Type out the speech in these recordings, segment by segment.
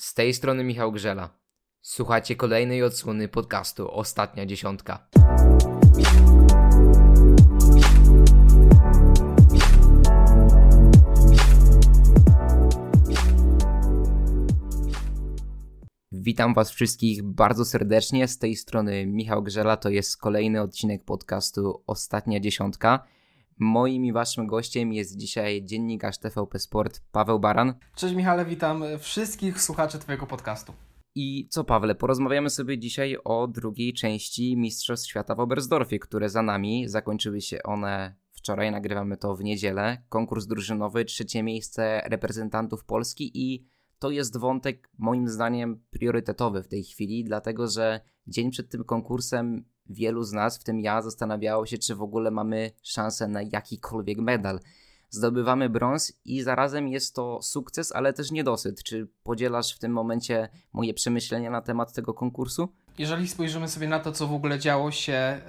Z tej strony Michał Grzela. Słuchacie kolejnej odsłony podcastu Ostatnia Dziesiątka. Witam Was wszystkich bardzo serdecznie. Z tej strony Michał Grzela. To jest kolejny odcinek podcastu Ostatnia Dziesiątka. Moim i Waszym gościem jest dzisiaj dziennikarz TVP Sport Paweł Baran. Cześć Michale, witam wszystkich słuchaczy Twojego podcastu. I co Pawle, porozmawiamy sobie dzisiaj o drugiej części Mistrzostw Świata w Oberstdorfie, które za nami. Zakończyły się one wczoraj, nagrywamy to w niedzielę. Konkurs drużynowy, trzecie miejsce reprezentantów Polski i to jest wątek moim zdaniem priorytetowy w tej chwili, dlatego że dzień przed tym konkursem wielu z nas, w tym ja, zastanawiało się, czy w ogóle mamy szansę na jakikolwiek medal. Zdobywamy brąz i zarazem jest to sukces, ale też niedosyt. Czy podzielasz w tym momencie moje przemyślenia na temat tego konkursu? Jeżeli spojrzymy sobie na to, co w ogóle działo się e,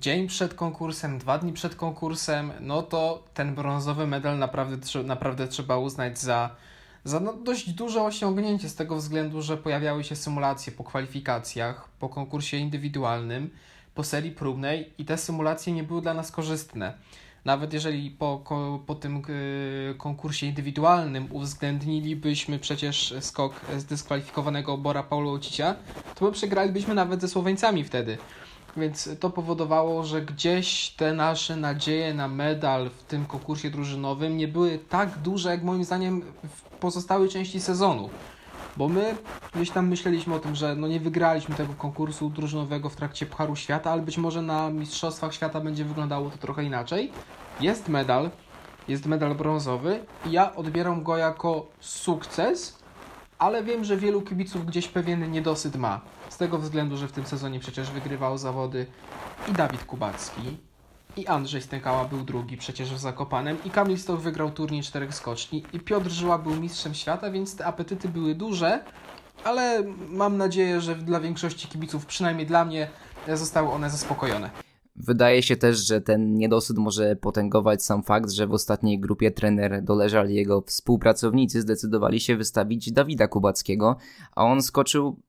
dzień przed konkursem, dwa dni przed konkursem, no to ten brązowy medal naprawdę, naprawdę trzeba uznać za za no, dość duże osiągnięcie z tego względu, że pojawiały się symulacje po kwalifikacjach, po konkursie indywidualnym, po serii próbnej i te symulacje nie były dla nas korzystne. Nawet jeżeli po, po tym y, konkursie indywidualnym uwzględnilibyśmy przecież skok zdyskwalifikowanego Bora Paulo Ocicia, to my przegralibyśmy nawet ze Słoweńcami wtedy. Więc to powodowało, że gdzieś te nasze nadzieje na medal w tym konkursie drużynowym nie były tak duże, jak moim zdaniem w pozostałej części sezonu. Bo my gdzieś tam myśleliśmy o tym, że no nie wygraliśmy tego konkursu drużynowego w trakcie Pucharu Świata, ale być może na Mistrzostwach Świata będzie wyglądało to trochę inaczej. Jest medal, jest medal brązowy i ja odbieram go jako sukces, ale wiem, że wielu kibiców gdzieś pewien niedosyt ma. Z tego względu, że w tym sezonie przecież wygrywał zawody i Dawid Kubacki, i Andrzej Stękała był drugi przecież w Zakopanem, i Kamil Stoch wygrał turniej czterech skoczni, i Piotr Żyła był mistrzem świata, więc te apetyty były duże, ale mam nadzieję, że dla większości kibiców, przynajmniej dla mnie, zostały one zaspokojone. Wydaje się też, że ten niedosyt może potęgować sam fakt, że w ostatniej grupie trener Doleżal i jego współpracownicy zdecydowali się wystawić Dawida Kubackiego, a on skoczył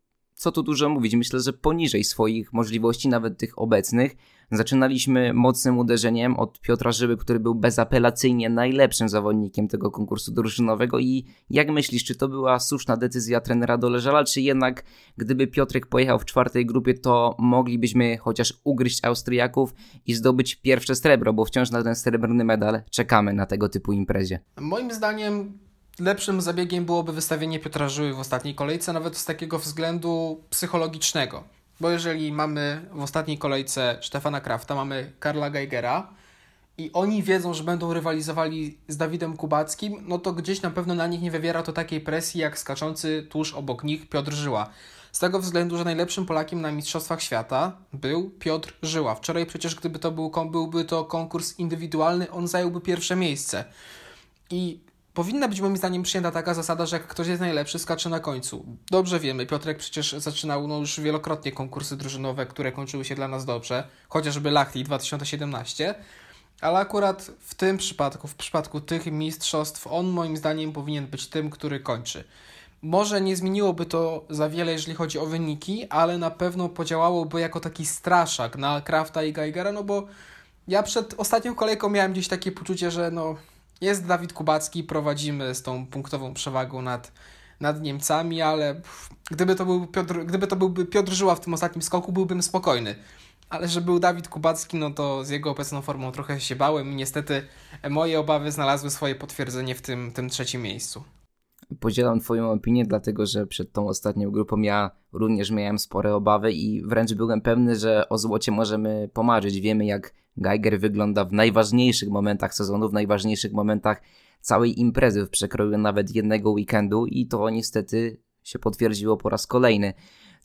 co tu dużo mówić, myślę, że poniżej swoich możliwości, nawet tych obecnych. Zaczynaliśmy mocnym uderzeniem od Piotra Żyły, który był bezapelacyjnie najlepszym zawodnikiem tego konkursu drużynowego i jak myślisz, czy to była słuszna decyzja trenera Doleżala, czy jednak gdyby Piotrek pojechał w czwartej grupie, to moglibyśmy chociaż ugryźć Austriaków i zdobyć pierwsze srebro, bo wciąż na ten srebrny medal czekamy na tego typu imprezie. Moim zdaniem lepszym zabiegiem byłoby wystawienie Piotra Żyły w ostatniej kolejce, nawet z takiego względu psychologicznego. Bo jeżeli mamy w ostatniej kolejce Stefana Krafta, mamy Karla Geigera i oni wiedzą, że będą rywalizowali z Dawidem Kubackim, no to gdzieś na pewno na nich nie wywiera to takiej presji jak skaczący tuż obok nich Piotr Żyła. Z tego względu, że najlepszym Polakiem na Mistrzostwach Świata był Piotr Żyła. Wczoraj przecież gdyby to był, byłby to konkurs indywidualny, on zająłby pierwsze miejsce. I Powinna być moim zdaniem przyjęta taka zasada, że jak ktoś jest najlepszy, skacze na końcu. Dobrze wiemy, Piotrek przecież zaczynał no, już wielokrotnie konkursy drużynowe, które kończyły się dla nas dobrze, chociażby Lachti 2017, ale akurat w tym przypadku, w przypadku tych mistrzostw, on moim zdaniem powinien być tym, który kończy. Może nie zmieniłoby to za wiele, jeżeli chodzi o wyniki, ale na pewno podziałałoby jako taki straszak na Krafta i Geigera, no bo ja przed ostatnią kolejką miałem gdzieś takie poczucie, że no jest Dawid Kubacki, prowadzimy z tą punktową przewagą nad, nad Niemcami, ale gdyby to, był Piotr, gdyby to byłby Piotr Żyła w tym ostatnim skoku, byłbym spokojny. Ale że był Dawid Kubacki, no to z jego obecną formą trochę się bałem i niestety moje obawy znalazły swoje potwierdzenie w tym, tym trzecim miejscu. Podzielam Twoją opinię, dlatego że przed tą ostatnią grupą ja również miałem spore obawy i wręcz byłem pewny, że o złocie możemy pomarzyć. Wiemy, jak Geiger wygląda w najważniejszych momentach sezonu, w najważniejszych momentach całej imprezy w przekroju nawet jednego weekendu i to niestety się potwierdziło po raz kolejny.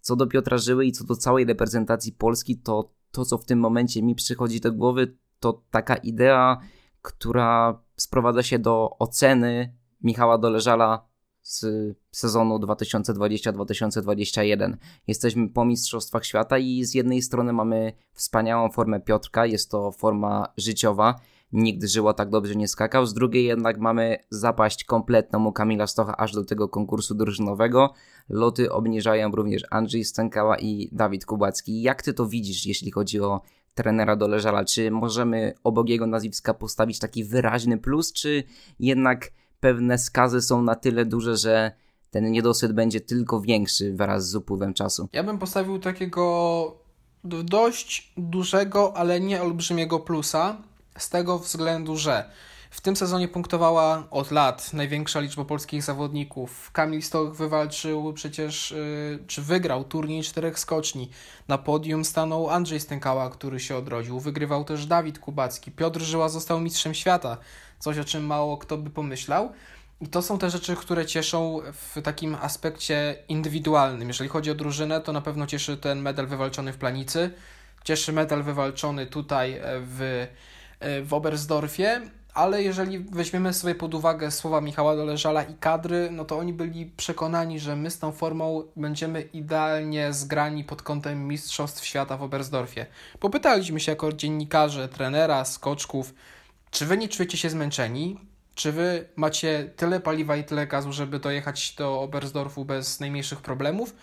Co do Piotra Żyły i co do całej reprezentacji Polski, to to, co w tym momencie mi przychodzi do głowy, to taka idea, która sprowadza się do oceny Michała Doleżala z sezonu 2020-2021. Jesteśmy po Mistrzostwach Świata i z jednej strony mamy wspaniałą formę Piotrka, jest to forma życiowa. nikt żyło tak dobrze nie skakał. Z drugiej jednak mamy zapaść kompletną u Kamila Stocha aż do tego konkursu drużynowego. Loty obniżają również Andrzej Stękała i Dawid Kubacki. Jak ty to widzisz, jeśli chodzi o trenera Doleżala? Czy możemy obok jego nazwiska postawić taki wyraźny plus, czy jednak pewne skazy są na tyle duże, że ten niedosyt będzie tylko większy wraz z upływem czasu? Ja bym postawił takiego dość dużego, ale nie olbrzymiego plusa, z tego względu, że w tym sezonie punktowała od lat największa liczba polskich zawodników. Kamil Stoch wywalczył przecież, yy, czy wygrał turniej czterech skoczni. Na podium stanął Andrzej Stękała, który się odrodził. Wygrywał też Dawid Kubacki. Piotr Żyła został mistrzem świata, coś o czym mało kto by pomyślał. I to są te rzeczy, które cieszą w takim aspekcie indywidualnym. Jeżeli chodzi o drużynę, to na pewno cieszy ten medal wywalczony w Planicy, cieszy medal wywalczony tutaj w, w Oberstdorfie, ale jeżeli weźmiemy sobie pod uwagę słowa Michała Doleżala i kadry, no to oni byli przekonani, że my z tą formą będziemy idealnie zgrani pod kątem Mistrzostw Świata w Oberstdorfie. Popytaliśmy się jako dziennikarze, trenera, skoczków, czy wy nie czujecie się zmęczeni? Czy wy macie tyle paliwa i tyle gazu, żeby dojechać do Oberstdorfu bez najmniejszych problemów?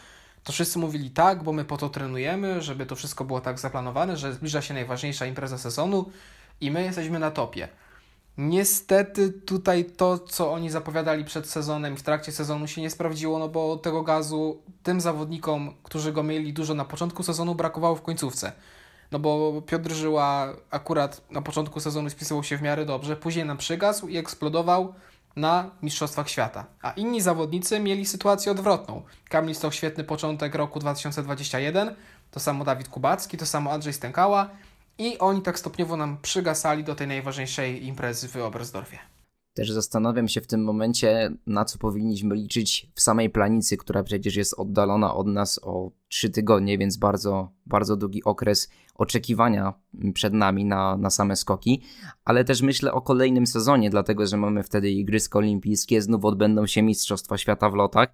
To wszyscy mówili tak, bo my po to trenujemy, żeby to wszystko było tak zaplanowane, że zbliża się najważniejsza impreza sezonu i my jesteśmy na topie. Niestety tutaj to, co oni zapowiadali przed sezonem, w trakcie sezonu się nie sprawdziło, no bo tego gazu tym zawodnikom, którzy go mieli dużo na początku sezonu, brakowało w końcówce. No bo Piotr Żyła akurat na początku sezonu spisywał się w miarę dobrze, później nam przygasł i eksplodował na Mistrzostwach Świata. A inni zawodnicy mieli sytuację odwrotną. Kamil Stoch świetny początek roku 2021, to samo Dawid Kubacki, to samo Andrzej Stękała i oni tak stopniowo nam przygasali do tej najważniejszej imprezy w Oberstdorfie. Też zastanawiam się w tym momencie, na co powinniśmy liczyć w samej planicy, która przecież jest oddalona od nas o 3 tygodnie, więc bardzo, bardzo długi okres oczekiwania przed nami na, na same skoki. Ale też myślę o kolejnym sezonie, dlatego że mamy wtedy Igrzyska Olimpijskie, znów odbędą się Mistrzostwa Świata w lotach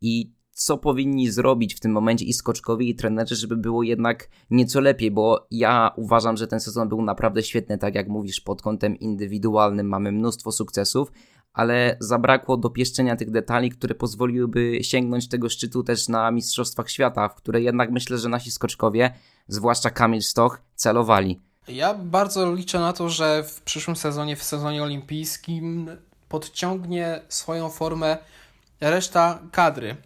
i co powinni zrobić w tym momencie i skoczkowi, i trenerzy, żeby było jednak nieco lepiej, bo ja uważam, że ten sezon był naprawdę świetny, tak jak mówisz, pod kątem indywidualnym mamy mnóstwo sukcesów, ale zabrakło dopieszczenia tych detali, które pozwoliłyby sięgnąć tego szczytu też na Mistrzostwach Świata, w które jednak myślę, że nasi skoczkowie, zwłaszcza Kamil Stoch, celowali. Ja bardzo liczę na to, że w przyszłym sezonie, w sezonie olimpijskim podciągnie swoją formę reszta kadry.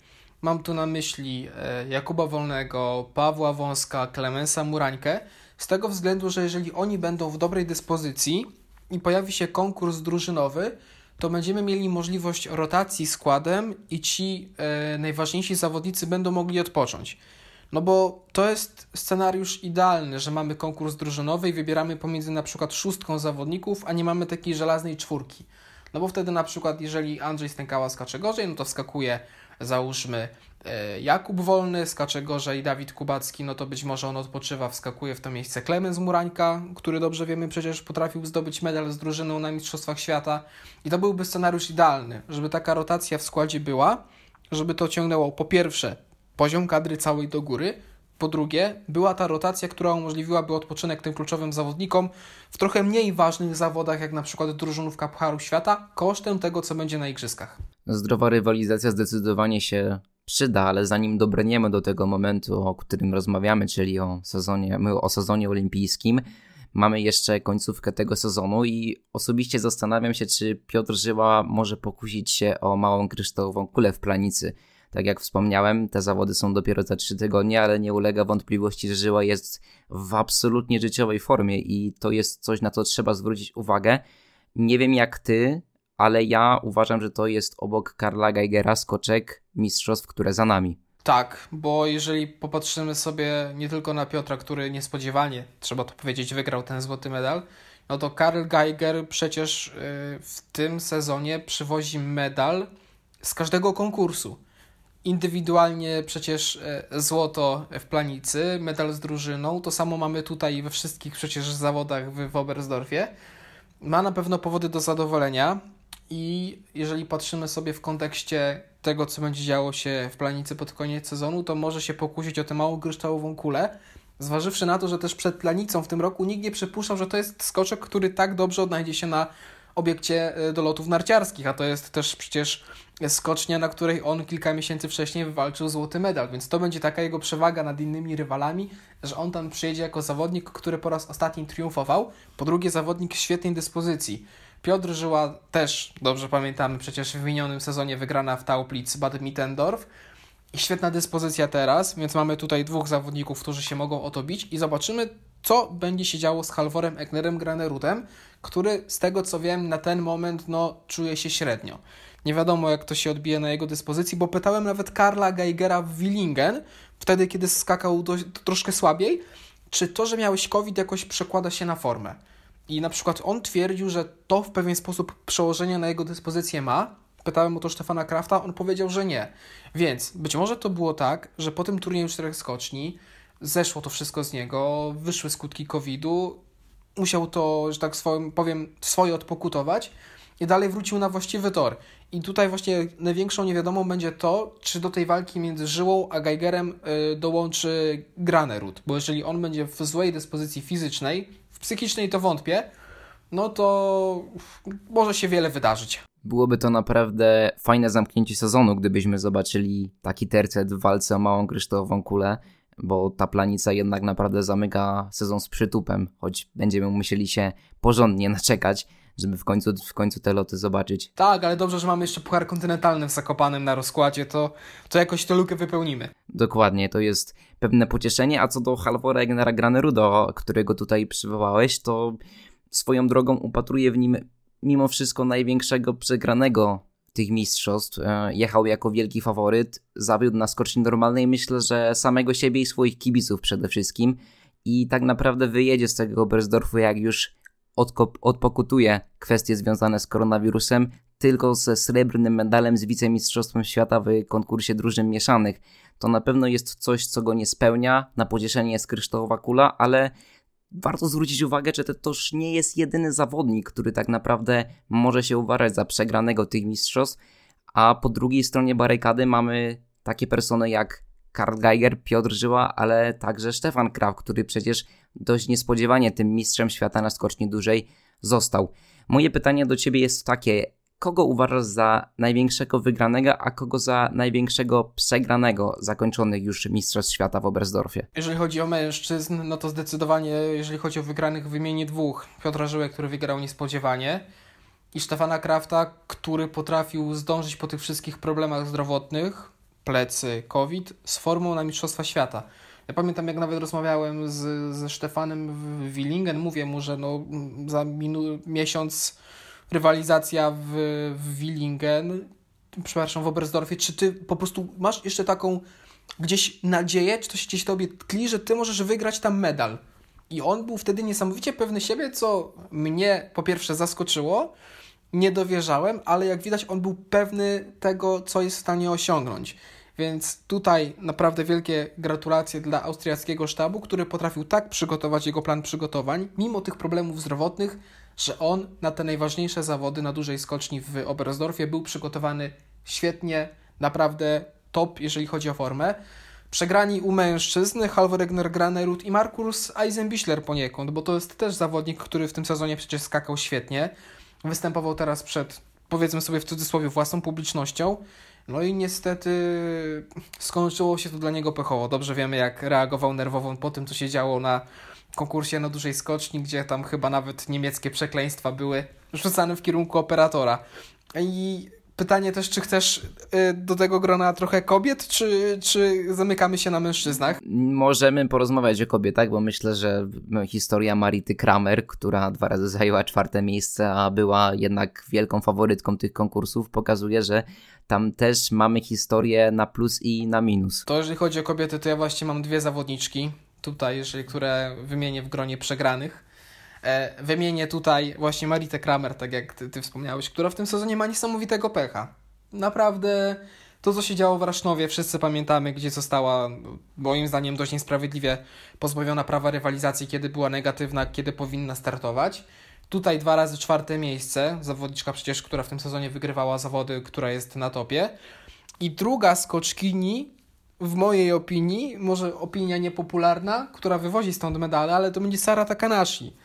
Mam tu na myśli e, Jakuba Wolnego, Pawła Wąska, Klemensa Murańkę, z tego względu, że jeżeli oni będą w dobrej dyspozycji i pojawi się konkurs drużynowy, to będziemy mieli możliwość rotacji składem i ci e, najważniejsi zawodnicy będą mogli odpocząć. No bo to jest scenariusz idealny, że mamy konkurs drużynowy i wybieramy pomiędzy na przykład szóstką zawodników, a nie mamy takiej żelaznej czwórki. No bo wtedy na przykład jeżeli Andrzej Stękała skacze gorzej, no to wskakuje załóżmy e, Jakub Wolny, skacze gorzej Dawid Kubacki, no to być może on odpoczywa, wskakuje w to miejsce Klemens Murańka, który dobrze wiemy przecież potrafił zdobyć medal z drużyną na Mistrzostwach Świata. I to byłby scenariusz idealny, żeby taka rotacja w składzie była, żeby to ciągnęło po pierwsze poziom kadry całej do góry, po drugie, była ta rotacja, która umożliwiłaby odpoczynek tym kluczowym zawodnikom w trochę mniej ważnych zawodach, jak na przykład drużynówka Pucharu Świata, kosztem tego, co będzie na igrzyskach. Zdrowa rywalizacja zdecydowanie się przyda, ale zanim dobrniemy do tego momentu, o którym rozmawiamy, czyli o sezonie, o sezonie olimpijskim, mamy jeszcze końcówkę tego sezonu i osobiście zastanawiam się, czy Piotr Żyła może pokusić się o małą kryształową kulę w planicy. Tak jak wspomniałem, te zawody są dopiero za 3 tygodnie, ale nie ulega wątpliwości, że Żyła jest w absolutnie życiowej formie i to jest coś, na co trzeba zwrócić uwagę. Nie wiem jak ty, ale ja uważam, że to jest obok Karla Geigera skoczek mistrzostw, które za nami. Tak, bo jeżeli popatrzymy sobie nie tylko na Piotra, który niespodziewanie, trzeba to powiedzieć, wygrał ten złoty medal, no to Karl Geiger przecież y, w tym sezonie przywozi medal z każdego konkursu. Indywidualnie przecież y, złoto w planicy, medal z drużyną, to samo mamy tutaj we wszystkich przecież zawodach w, w Oberstdorfie. Ma na pewno powody do zadowolenia. I jeżeli patrzymy sobie w kontekście tego, co będzie działo się w planicy pod koniec sezonu, to może się pokusić o tę małą kryształową kulę, Zważywszy na to, że też przed planicą w tym roku nikt nie przypuszczał, że to jest skoczek, który tak dobrze odnajdzie się na obiekcie e, do lotów narciarskich, a to jest też przecież skocznia, na której on kilka miesięcy wcześniej wywalczył złoty medal, więc to będzie taka jego przewaga nad innymi rywalami, że on tam przyjedzie jako zawodnik, który po raz ostatni triumfował, po drugie zawodnik świetnej dyspozycji. Piotr Żyła też, dobrze pamiętamy, przecież w minionym sezonie wygrana w Tauplitz Bad Mittendorf, i świetna dyspozycja teraz, więc mamy tutaj dwóch zawodników, którzy się mogą o to bić. I zobaczymy, co będzie się działo z Halvorem Egnerem Granerutem, który z tego co wiem na ten moment no, czuje się średnio. Nie wiadomo jak to się odbije na jego dyspozycji, bo pytałem nawet Karla Geigera w Willingen, wtedy kiedy skakał dość, troszkę słabiej, czy to, że miałeś COVID jakoś przekłada się na formę. I na przykład on twierdził, że to w pewien sposób przełożenie na jego dyspozycję ma, Pytałem o to Stefana Krafta, on powiedział, że nie. Więc być może to było tak, że po tym turnieju czterech skoczni zeszło to wszystko z niego, wyszły skutki COVID-u, musiał to, że tak swoim, powiem, swoje odpokutować i dalej wrócił na właściwy tor. I tutaj właśnie największą niewiadomą będzie to, czy do tej walki między Żyłą a Geigerem y, dołączy Granerud, bo jeżeli on będzie w złej dyspozycji fizycznej, w psychicznej to wątpię, no to może się wiele wydarzyć. Byłoby to naprawdę fajne zamknięcie sezonu, gdybyśmy zobaczyli taki tercet w walce o małą kryształową kulę, bo ta planica jednak naprawdę zamyka sezon z przytupem, choć będziemy musieli się porządnie naczekać, żeby w końcu, w końcu te loty zobaczyć. Tak, ale dobrze, że mamy jeszcze Puchar Kontynentalny w Zakopanem na rozkładzie, to, to jakoś tę lukę wypełnimy. Dokładnie, to jest pewne pocieszenie, a co do Halvora Egnera Granerudo, którego tutaj przywołałeś, to swoją drogą upatruję w nim mimo wszystko największego przegranego tych mistrzostw. E, jechał jako wielki faworyt, zawiódł na skoczni normalnej, myślę, że samego siebie i swoich kibiców przede wszystkim. I tak naprawdę wyjedzie z tego Oberstdorfu, jak już odpokutuje kwestie związane z koronawirusem, tylko ze srebrnym medalem z wicemistrzostwem świata w konkursie drużyn mieszanych. To na pewno jest coś, co go nie spełnia. Na pocieszenie jest kryształowa kula, ale warto zwrócić uwagę, że to już nie jest jedyny zawodnik, który tak naprawdę może się uważać za przegranego tych mistrzostw, a po drugiej stronie barykady mamy takie persony jak Karl Geiger, Piotr Żyła, ale także Stefan Kraf, który przecież dość niespodziewanie tym mistrzem świata na skoczni dłużej został. Moje pytanie do Ciebie jest takie, kogo uważasz za największego wygranego, a kogo za największego przegranego zakończonych już Mistrzostw Świata w Oberstdorfie? Jeżeli chodzi o mężczyzn, no to zdecydowanie, jeżeli chodzi o wygranych, wymienię dwóch. Piotra Żyłę, który wygrał niespodziewanie i Stefana Krafta, który potrafił zdążyć po tych wszystkich problemach zdrowotnych, plecy, COVID, z formą na Mistrzostwa Świata. Ja pamiętam, jak nawet rozmawiałem z, ze Stefanem Willingen, mówię mu, że no, za minu- miesiąc rywalizacja w, w Willingen, przepraszam, w Oberstdorfie, czy ty po prostu masz jeszcze taką gdzieś nadzieję, czy to się gdzieś tobie tkli, że ty możesz wygrać tam medal? I on był wtedy niesamowicie pewny siebie, co mnie po pierwsze zaskoczyło, nie dowierzałem, ale jak widać on był pewny tego, co jest w stanie osiągnąć. Więc tutaj naprawdę wielkie gratulacje dla austriackiego sztabu, który potrafił tak przygotować jego plan przygotowań, mimo tych problemów zdrowotnych, że on na te najważniejsze zawody na dużej skoczni w Oberstdorfie był przygotowany świetnie, naprawdę top, jeżeli chodzi o formę. Przegrani u mężczyzn Halvor Egner Granerud i Markus Eisenbichler poniekąd, bo to jest też zawodnik, który w tym sezonie przecież skakał świetnie. Występował teraz przed, powiedzmy sobie w cudzysłowie, własną publicznością. No i niestety skończyło się to dla niego pechowo. Dobrze wiemy, jak reagował nerwowo po tym, co się działo na konkursie na dużej skoczni, gdzie tam chyba nawet niemieckie przekleństwa były rzucane w kierunku operatora. I pytanie też, czy chcesz y, do tego grona trochę kobiet, czy, czy zamykamy się na mężczyznach? Możemy porozmawiać o kobietach, bo myślę, że historia Marity Kramer, która dwa razy zajęła czwarte miejsce, a była jednak wielką faworytką tych konkursów, pokazuje, że tam też mamy historię na plus i na minus. To jeżeli chodzi o kobiety, to ja właśnie mam dwie zawodniczki tutaj, jeżeli, które wymienię w gronie przegranych. E, wymienię tutaj właśnie Maritę Kramer, tak jak ty, ty wspomniałeś, która w tym sezonie ma niesamowitego pecha. Naprawdę to, co się działo w Rasznowie, wszyscy pamiętamy, gdzie została, moim zdaniem, dość niesprawiedliwie pozbawiona prawa rywalizacji, kiedy była negatywna, kiedy powinna startować. Tutaj dwa razy czwarte miejsce, zawodniczka przecież, która w tym sezonie wygrywała zawody, która jest na topie. I druga skoczkini w mojej opinii, może opinia niepopularna, która wywozi stąd medale, ale to będzie Sara Takanashi.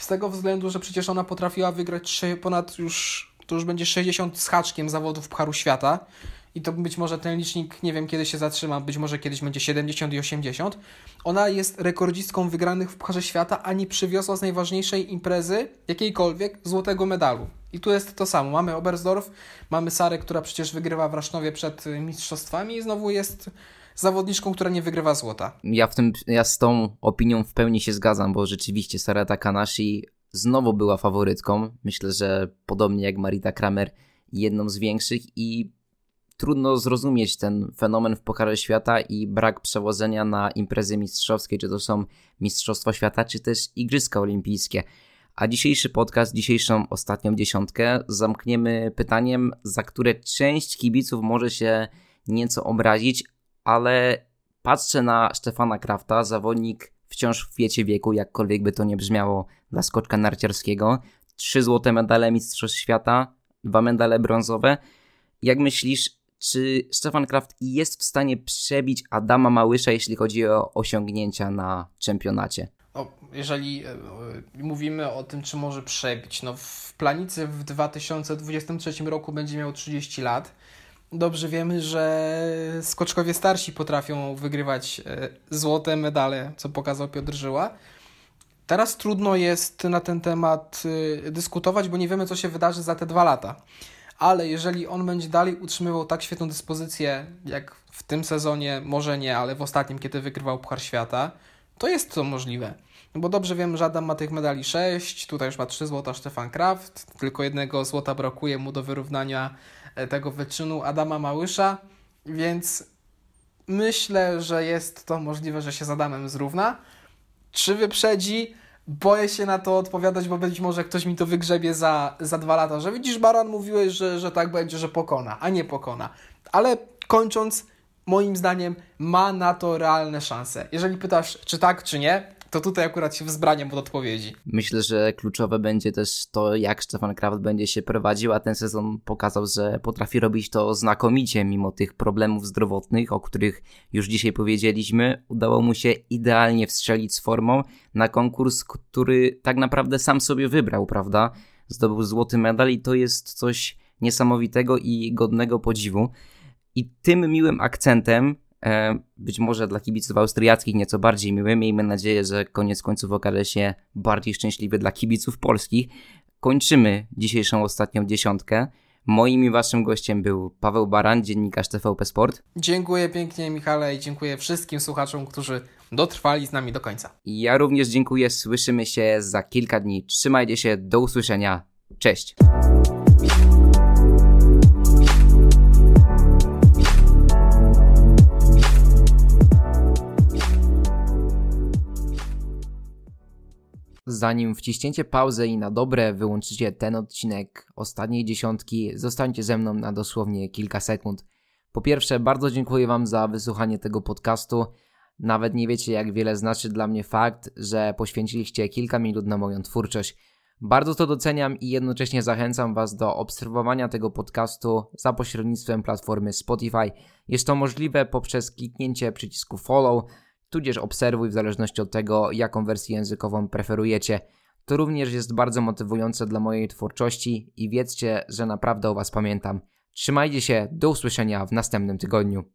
Z tego względu, że przecież ona potrafiła wygrać ponad już, to już będzie 60 z haczkiem zawodów Pucharu Świata i to być może ten licznik, nie wiem kiedy się zatrzyma, być może kiedyś będzie 70 i 80. Ona jest rekordzistką wygranych w Pucharze Świata, a nie przywiozła z najważniejszej imprezy jakiejkolwiek złotego medalu. I tu jest to samo. Mamy Oberstdorf, mamy Sarę, która przecież wygrywa w Rasznowie przed mistrzostwami i znowu jest zawodniczką, która nie wygrywa złota. Ja, w tym, ja z tą opinią w pełni się zgadzam, bo rzeczywiście Sara Takanashi znowu była faworytką. Myślę, że podobnie jak Marita Kramer, jedną z większych i trudno zrozumieć ten fenomen w Pucharze Świata i brak przewodzenia na imprezy mistrzowskie, czy to są Mistrzostwa Świata, czy też Igrzyska Olimpijskie. A dzisiejszy podcast, dzisiejszą ostatnią dziesiątkę zamkniemy pytaniem, za które część kibiców może się nieco obrazić, ale patrzę na Stefana Krafta, zawodnik wciąż w wiecie wieku, jakkolwiek by to nie brzmiało dla skoczka narciarskiego. Trzy złote medale Mistrzostw Świata, dwa medale brązowe. Jak myślisz, czy Stefan Kraft jest w stanie przebić Adama Małysza, jeśli chodzi o osiągnięcia na czempionacie? O, jeżeli e, mówimy o tym, czy może przebić, no w planicy w 2023 roku będzie miał 30 lat. Dobrze wiemy, że skoczkowie starsi potrafią wygrywać e, złote medale, co pokazał Piotr Żyła. Teraz trudno jest na ten temat e, dyskutować, bo nie wiemy, co się wydarzy za te dwa lata ale jeżeli on będzie dalej utrzymywał tak świetną dyspozycję, jak w tym sezonie, może nie, ale w ostatnim, kiedy wygrywał Puchar Świata, to jest to możliwe. No bo dobrze wiem, że Adam ma tych medali 6, tutaj już ma 3 złota Stefan Kraft, tylko jednego złota brakuje mu do wyrównania tego wyczynu Adama Małysza, więc myślę, że jest to możliwe, że się z Adamem zrówna. Czy wyprzedzi? boję się na to odpowiadać, bo być może ktoś mi to wygrzebie za, za dwa lata, że widzisz, Baran, mówiłeś, że, że tak będzie, że pokona, a nie pokona. Ale kończąc, moim zdaniem ma na to realne szanse. Jeżeli pytasz, czy tak, czy nie, to tutaj akurat się wzbraniam od odpowiedzi. Myślę, że kluczowe będzie też to, jak Stefan Kraft będzie się prowadził, a ten sezon pokazał, że potrafi robić to znakomicie, mimo tych problemów zdrowotnych, o których już dzisiaj powiedzieliśmy. Udało mu się idealnie wstrzelić z formą na konkurs, który tak naprawdę sam sobie wybrał, prawda? Zdobył złoty medal i to jest coś niesamowitego i godnego podziwu. I tym miłym akcentem być może dla kibiców austriackich nieco bardziej miły. Miejmy nadzieję, że koniec końców okaże się bardziej szczęśliwy dla kibiców polskich. Kończymy dzisiejszą ostatnią dziesiątkę. Moim i waszym gościem był Paweł Baran, dziennikarz TVP Sport. Dziękuję pięknie Michale i dziękuję wszystkim słuchaczom, którzy dotrwali z nami do końca. Ja również dziękuję, słyszymy się za kilka dni. Trzymajcie się, do usłyszenia. Cześć. Zanim wciśniecie pauzę i na dobre wyłączycie ten odcinek ostatniej dziesiątki, zostańcie ze mną na dosłownie kilka sekund. Po pierwsze, bardzo dziękuję Wam za wysłuchanie tego podcastu. Nawet nie wiecie, jak wiele znaczy dla mnie fakt, że poświęciliście kilka minut na moją twórczość. Bardzo to doceniam i jednocześnie zachęcam Was do obserwowania tego podcastu za pośrednictwem platformy Spotify. Jest to możliwe poprzez kliknięcie przycisku follow tudzież obserwuj w zależności od tego, jaką wersję językową preferujecie. To również jest bardzo motywujące dla mojej twórczości i wiedzcie, że naprawdę o Was pamiętam. Trzymajcie się, do usłyszenia w następnym tygodniu.